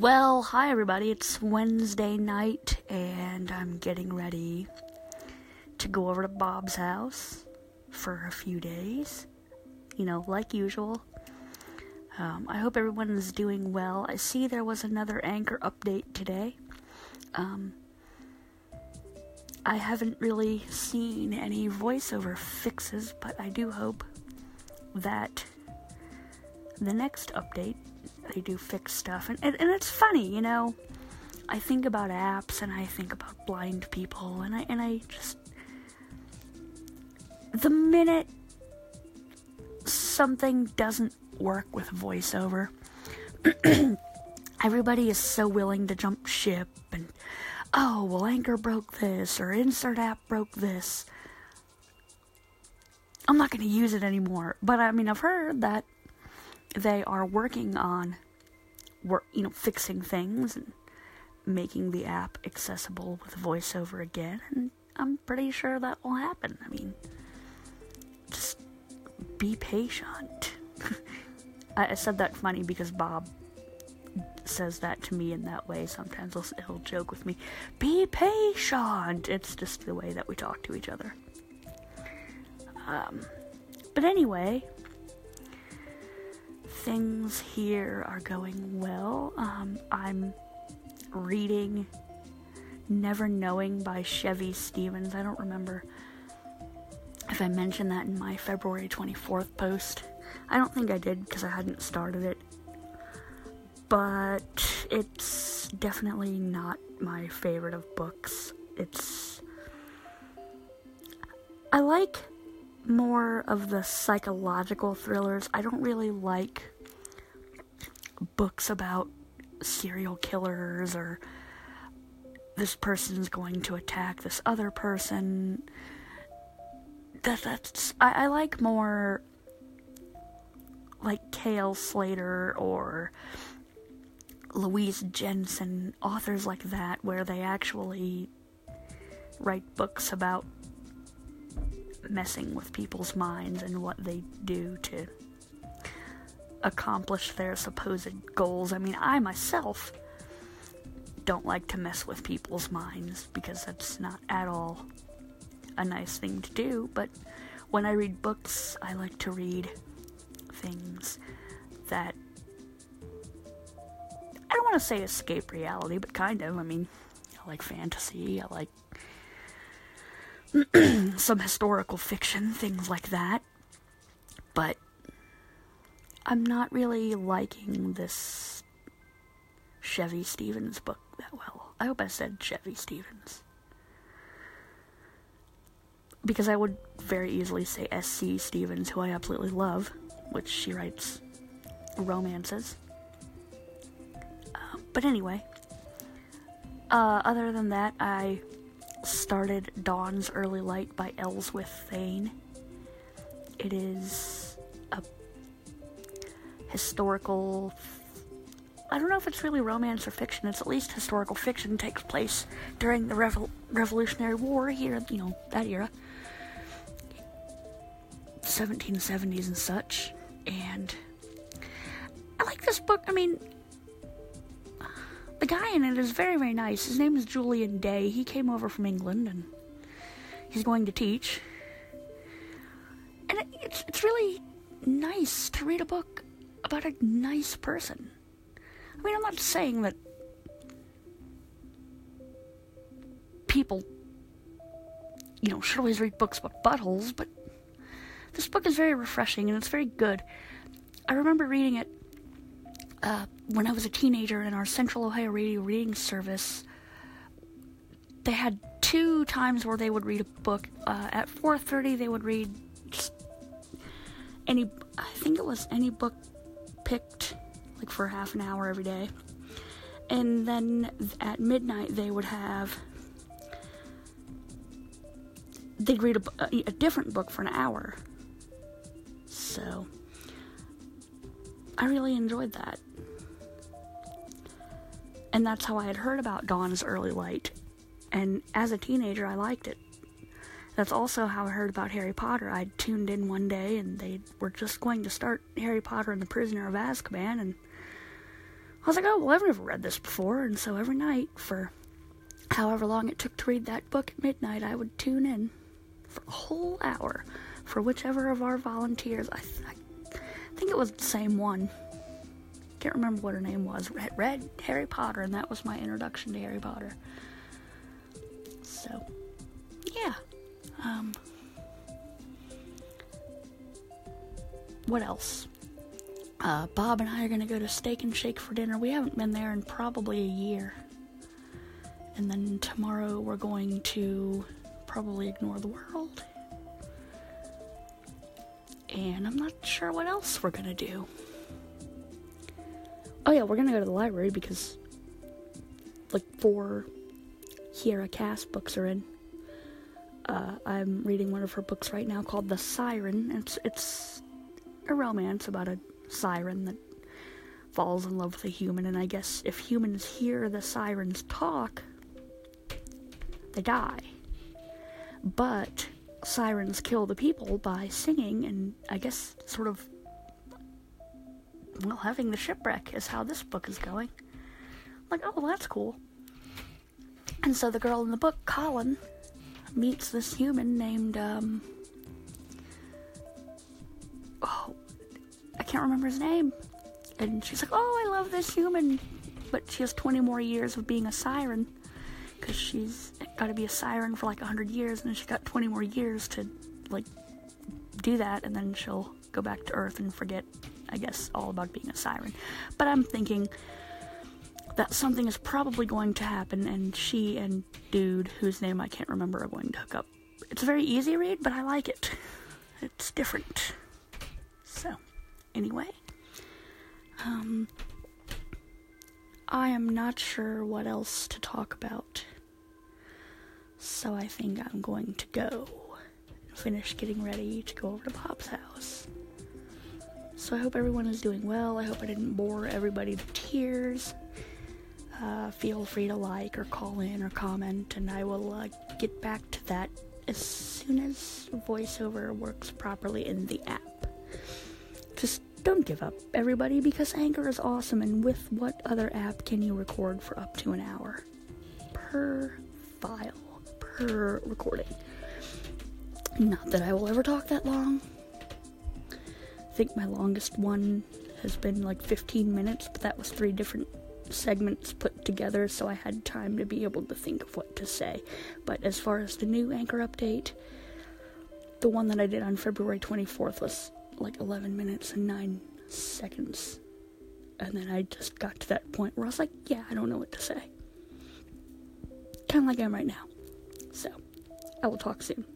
Well, hi everybody. It's Wednesday night, and I'm getting ready to go over to Bob's house for a few days. You know, like usual. Um, I hope everyone is doing well. I see there was another anchor update today. Um, I haven't really seen any voiceover fixes, but I do hope that the next update they do fix stuff. And, and, and it's funny you know i think about apps and i think about blind people and i and i just the minute something doesn't work with voiceover everybody is so willing to jump ship and oh well anchor broke this or insert app broke this. I'm not going to use it anymore but i mean i've heard that they are working on work, you know, fixing things and making the app accessible with voiceover again, and I'm pretty sure that will happen. I mean, just be patient. I, said that funny because Bob says that to me in that way. Sometimes he'll, he'll joke with me, "Be patient." It's just the way that we talk to each other. Um, but anyway, things here are going well. Um, I'm reading Never Knowing by Chevy Stevens. I don't remember if I mentioned that in my February 24th post. I don't think I did because I hadn't started it. But it's definitely not my favorite of books. It's. I like more of the psychological thrillers. I don't really like books about serial killers or this person's going to attack this other person. That that's I, I like more like K.L. Slater or Louise Jensen, authors like that, where they actually write books about messing with people's minds and what they do to accomplish their supposed goals. I mean, I myself don't like to mess with people's minds because that's not at all a nice thing to do, but when I read books, I like to read things that I don't want to say escape reality, but kind of. I mean, I like fantasy, I like some historical fiction, things like that. But I'm not really liking this Chevy Stevens book that well. I hope I said Chevy Stevens. Because I would very easily say S.C. Stevens, who I absolutely love, which she writes romances. Uh, but anyway, uh, other than that, I started Dawn's Early Light by Elswyth Thane. It is a historical. I don't know if it's really romance or fiction. It's at least historical fiction. It takes place during the Revol- Revolutionary War here, you know, that era. 1770s and such. And I like this book. I mean, the guy in it is very, very nice. His name is Julian Day. He came over from England and he's going to teach. And it, it's, it's really nice to read a book about a nice person. I mean, I'm not saying that people, you know, should always read books about buttholes, but this book is very refreshing and it's very good. I remember reading it uh, when I was a teenager in our Central Ohio Radio reading service, they had two times where they would read a book. Uh, at 4:30, they would read any. I think it was any book picked, like for half an hour every day. And then at midnight, they would have. They'd read a, a different book for an hour. So. I really enjoyed that. And that's how I had heard about Dawn's Early Light. And as a teenager, I liked it. That's also how I heard about Harry Potter. I tuned in one day and they were just going to start Harry Potter and the Prisoner of Azkaban, and I was like, oh, well, I've never read this before. And so every night, for however long it took to read that book at midnight, I would tune in for a whole hour for whichever of our volunteers. I, th- I think it was the same one. Can't remember what her name was. Read Harry Potter, and that was my introduction to Harry Potter. So, yeah. Um, what else? Uh, Bob and I are going to go to Steak and Shake for dinner. We haven't been there in probably a year. And then tomorrow we're going to probably ignore the world. And I'm not sure what else we're going to do. Oh, yeah, we're to go to the library because, like, four Kiera Cass books are in. Uh, I'm reading one of her books right now called The Siren. It's it's a romance about a siren that falls in love with a human, and I guess if humans hear the sirens talk, they die. But sirens kill the people by singing, and I guess sort of well, having the shipwreck is how this book is going. like, oh, well, that's cool. And so the girl in the book, Kahlen, meets this human named um, oh, I can't remember his name. And she's like, "Oh, I love this human," but she has 20 more years of being a siren because she's got to be a siren for like 100 years, and then she's got 20 more years to like do that, and then she'll go back to Earth and forget, I guess, all about being a siren. But I'm thinking that something is probably going to happen, and she and dude, whose name I can't remember, are going to hook up. It's a very easy read, but I like it. It's different. So, anyway, um, I am not sure what else to talk about. So I think I'm going to go finish getting ready to go over to Bob's house. So I hope everyone is doing well. I hope I didn't bore everybody to tears. Uh, feel free to like or call in or comment, and I will uh, get back to that as soon as VoiceOver works properly in the app. Just don't give up, everybody, because Anchor is awesome, and with what other app can you record for up to an hour? Per file, per recording. Not that I will ever talk that long. I think my longest one has been like 15 minutes, but that was three different segments put together, so I had time to be able to think of what to say. But as far as the new Anchor update, the one that I did on February 24th was like 11 minutes and 9 seconds. And then I just got to that point where I was like, yeah, I don't know what to say. Kind of like I am right now. So, I will talk soon.